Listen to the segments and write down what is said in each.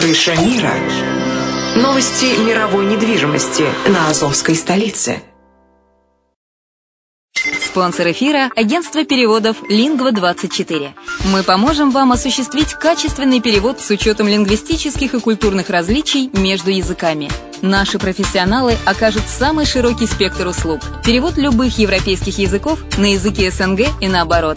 Крыша мира. Новости мировой недвижимости на Азовской столице. Спонсор эфира – агентство переводов «Лингва-24». Мы поможем вам осуществить качественный перевод с учетом лингвистических и культурных различий между языками. Наши профессионалы окажут самый широкий спектр услуг. Перевод любых европейских языков на языки СНГ и наоборот.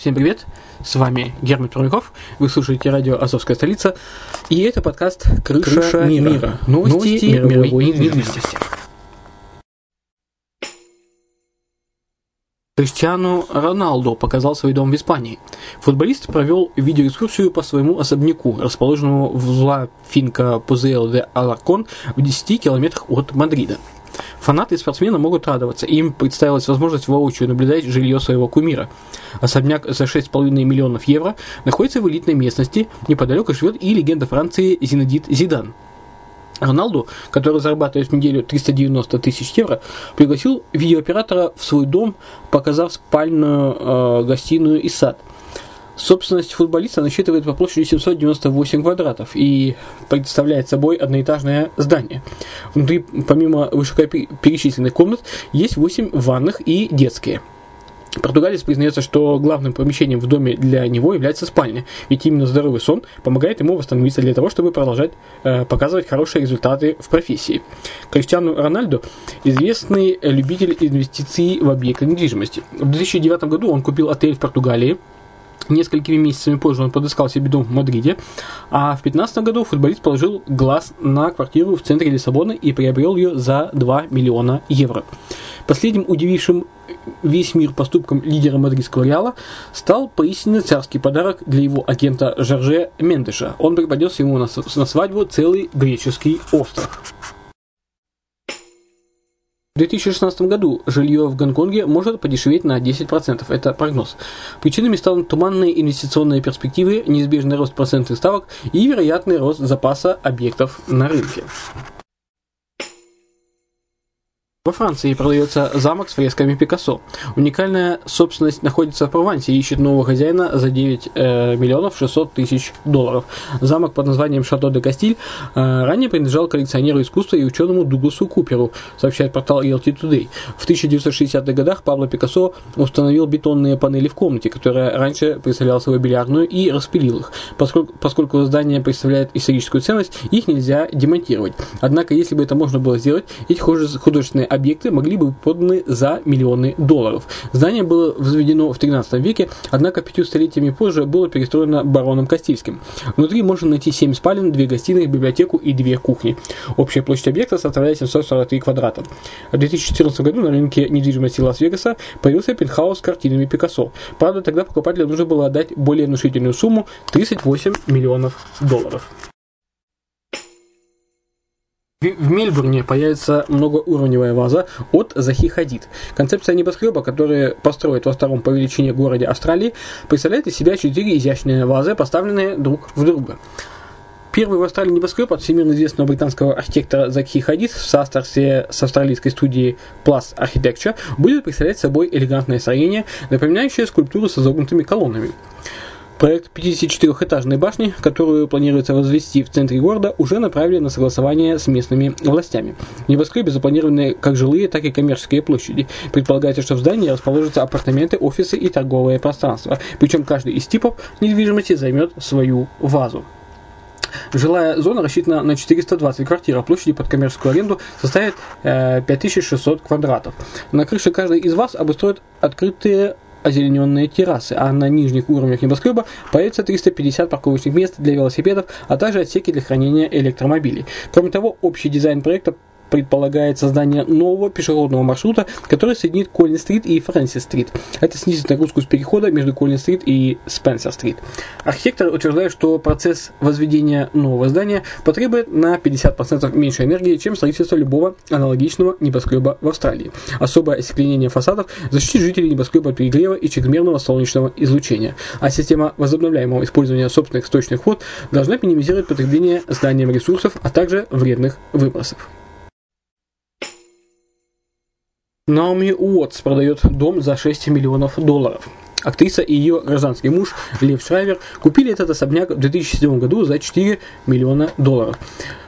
Всем привет, с вами Герман Пермяков, вы слушаете радио «Азовская столица», и это подкаст «Крыша, Крыша мира. мира». Новости, Новости мировой, мировой недвижимости. Криштиану Роналду показал свой дом в Испании. Футболист провел видеоэкскурсию по своему особняку, расположенному в Ла Финка Пузео де Аларкон в 10 километрах от Мадрида. Фанаты и спортсмены могут радоваться. Им представилась возможность воочию наблюдать жилье своего кумира. Особняк за 6,5 миллионов евро находится в элитной местности, неподалеку живет и легенда Франции Зинедит Зидан. Роналду, который зарабатывает в неделю 390 тысяч евро, пригласил видеооператора в свой дом, показав спальную, э, гостиную и сад – Собственность футболиста насчитывает по площади 798 квадратов и представляет собой одноэтажное здание. Внутри, помимо вышеперечисленных комнат, есть 8 ванных и детские. Португалец признается, что главным помещением в доме для него является спальня, ведь именно здоровый сон помогает ему восстановиться для того, чтобы продолжать э, показывать хорошие результаты в профессии. Криштиану Рональду известный любитель инвестиций в объекты недвижимости. В 2009 году он купил отель в Португалии, Несколькими месяцами позже он подыскал себе дом в Мадриде, а в 2015 году футболист положил глаз на квартиру в центре Лиссабона и приобрел ее за 2 миллиона евро. Последним удивившим весь мир поступком лидера мадридского Реала стал поистине царский подарок для его агента Жорже Мендеша. Он преподнес ему на свадьбу целый греческий остров. В 2016 году жилье в Гонконге может подешеветь на 10%. Это прогноз. Причинами станут туманные инвестиционные перспективы, неизбежный рост процентных ставок и вероятный рост запаса объектов на рынке. Во Франции продается замок с фресками Пикассо. Уникальная собственность находится в Провансе и ищет нового хозяина за 9 э, миллионов 600 тысяч долларов. Замок под названием Шато де Кастиль э, ранее принадлежал коллекционеру искусства и ученому Дугласу Куперу, сообщает портал ELT Today. В 1960-х годах Пабло Пикассо установил бетонные панели в комнате, которая раньше представляла собой бильярдную, и распилил их. Поскольку, поскольку здание представляет историческую ценность, их нельзя демонтировать. Однако, если бы это можно было сделать, эти художественные объекты могли быть проданы за миллионы долларов. Здание было возведено в 13 веке, однако пятью столетиями позже было перестроено бароном Кастильским. Внутри можно найти 7 спален, 2 гостиные, библиотеку и 2 кухни. Общая площадь объекта составляет 743 квадрата. В 2014 году на рынке недвижимости Лас-Вегаса появился пентхаус с картинами Пикассо. Правда, тогда покупателю нужно было отдать более внушительную сумму 38 миллионов долларов. В Мельбурне появится многоуровневая ваза от Захи Хадид. Концепция небоскреба, который построят во втором по величине городе Австралии, представляет из себя четыре изящные вазы, поставленные друг в друга. Первый в Австралии небоскреб от всемирно известного британского архитектора Заки Хадид в соавторстве с австралийской студией Plus Architecture будет представлять собой элегантное строение, напоминающее скульптуру с изогнутыми колоннами. Проект 54-этажной башни, которую планируется возвести в центре города, уже направили на согласование с местными властями. В небоскребе запланированы как жилые, так и коммерческие площади. Предполагается, что в здании расположатся апартаменты, офисы и торговое пространство. Причем каждый из типов недвижимости займет свою вазу. Жилая зона рассчитана на 420 квартир, а площади под коммерческую аренду составит э, 5600 квадратов. На крыше каждой из вас обустроят открытые озелененные террасы, а на нижних уровнях небоскреба появится 350 парковочных мест для велосипедов, а также отсеки для хранения электромобилей. Кроме того, общий дизайн проекта предполагает создание нового пешеходного маршрута, который соединит Коллин-стрит и Фрэнсис-стрит. Это снизит нагрузку с перехода между Коллин-стрит и Спенсер-стрит. Архитектор утверждает, что процесс возведения нового здания потребует на 50% меньше энергии, чем строительство любого аналогичного небоскреба в Австралии. Особое остекление фасадов защитит жителей небоскреба от перегрева и чрезмерного солнечного излучения, а система возобновляемого использования собственных источных вод должна минимизировать потребление зданием ресурсов, а также вредных выбросов. Наоми Уотс продает дом за 6 миллионов долларов. Актриса и ее гражданский муж Лев Шрайвер купили этот особняк в 2007 году за 4 миллиона долларов.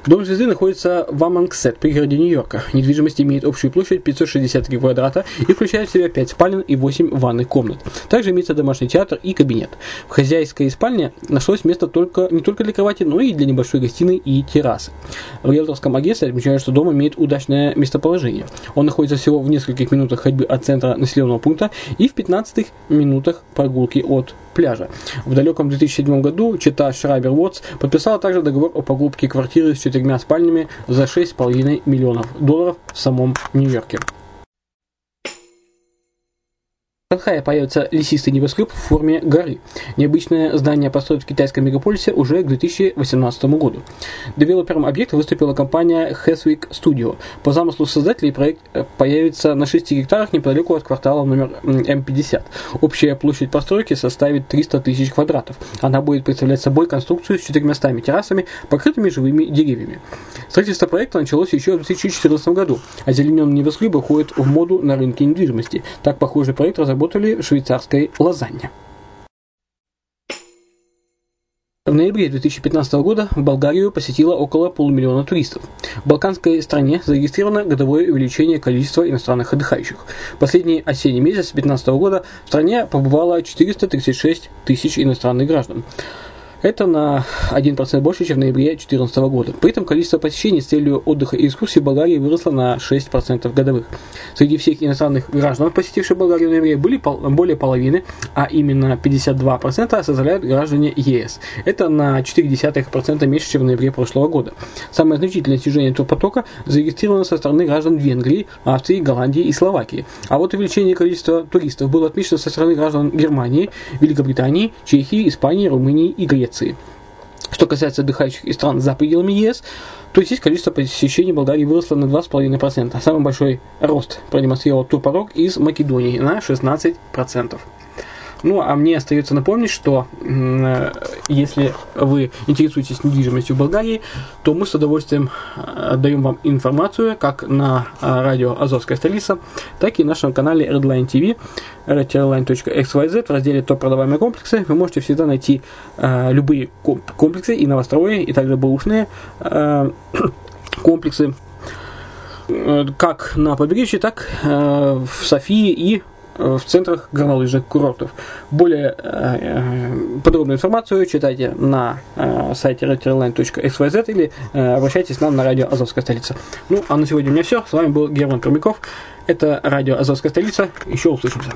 Дом звезды находится в Амангсет, пригороде Нью-Йорка. Недвижимость имеет общую площадь 563 квадрата и включает в себя 5 спален и 8 ванных комнат. Также имеется домашний театр и кабинет. В хозяйской спальне нашлось место только, не только для кровати, но и для небольшой гостиной и террасы. В риэлторском агентстве отмечают, что дом имеет удачное местоположение. Он находится всего в нескольких минутах ходьбы от центра населенного пункта и в 15 минутах прогулки от пляжа. В далеком 2007 году чита Шрайбер Уотс подписала также договор о покупке квартиры с четырьмя спальнями за 6,5 миллионов долларов в самом Нью-Йорке. Шанхае появится лесистый небоскреб в форме горы. Необычное здание построят в китайском мегаполисе уже к 2018 году. Девелопером объекта выступила компания Heatherwick Studio. По замыслу создателей проект э, появится на 6 гектарах неподалеку от квартала номер М50. Общая площадь постройки составит 300 тысяч квадратов. Она будет представлять собой конструкцию с 400 террасами, покрытыми живыми деревьями. Строительство проекта началось еще в 2014 году. Озелененные небоскребы ходят в моду на рынке недвижимости. Так похожий проект разработан работали в швейцарской Лозанне. В ноябре 2015 года в Болгарию посетило около полумиллиона туристов. В балканской стране зарегистрировано годовое увеличение количества иностранных отдыхающих. Последний осенний месяц 2015 года в стране побывало 436 тысяч иностранных граждан. Это на 1% больше, чем в ноябре 2014 года. При этом количество посещений с целью отдыха и экскурсий в Болгарии выросло на 6% годовых. Среди всех иностранных граждан, посетивших Болгарию в ноябре, были пол более половины, а именно 52% составляют граждане ЕС. Это на 0,4% меньше, чем в ноябре прошлого года. Самое значительное снижение турпотока зарегистрировано со стороны граждан Венгрии, Австрии, Голландии и Словакии. А вот увеличение количества туристов было отмечено со стороны граждан Германии, Великобритании, Чехии, Испании, Румынии и Греции. Греции. Что касается отдыхающих из стран за пределами ЕС, то здесь количество посещений Болгарии выросло на 2,5%. Самый большой рост продемонстрировал турпоток из Македонии на 16%. Ну, а мне остается напомнить, что э, если вы интересуетесь недвижимостью в Болгарии, то мы с удовольствием отдаем вам информацию как на радио «Азовская столица», так и на нашем канале Redline TV, redline.xyz в разделе «Топ продаваемые комплексы». Вы можете всегда найти э, любые комплексы, и новострои, и также бэушные э, комплексы, как на побережье, так в Софии и в центрах горнолыжных курортов. Более подробную информацию читайте на сайте redterline.xyz или обращайтесь к нам на радио «Азовская столица». Ну, а на сегодня у меня все. С вами был Герман Пермяков. Это радио «Азовская столица». Еще услышимся.